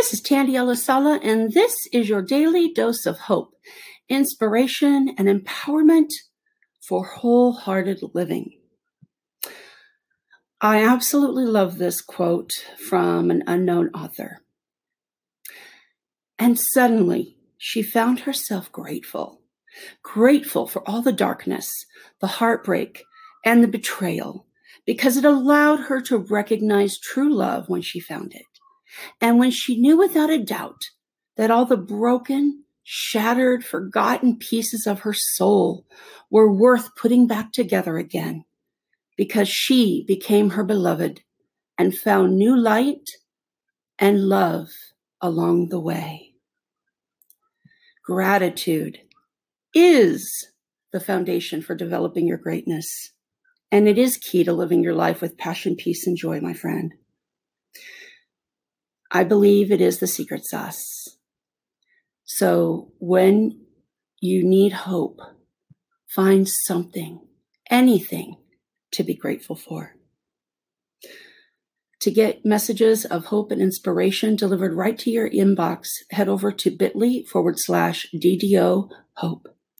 This is Tandy Elisala, and this is your daily dose of hope, inspiration, and empowerment for wholehearted living. I absolutely love this quote from an unknown author. And suddenly she found herself grateful, grateful for all the darkness, the heartbreak, and the betrayal, because it allowed her to recognize true love when she found it. And when she knew without a doubt that all the broken, shattered, forgotten pieces of her soul were worth putting back together again because she became her beloved and found new light and love along the way. Gratitude is the foundation for developing your greatness. And it is key to living your life with passion, peace, and joy, my friend. I believe it is the secret sauce. So when you need hope, find something, anything to be grateful for. To get messages of hope and inspiration delivered right to your inbox, head over to bit.ly forward slash DDO hope.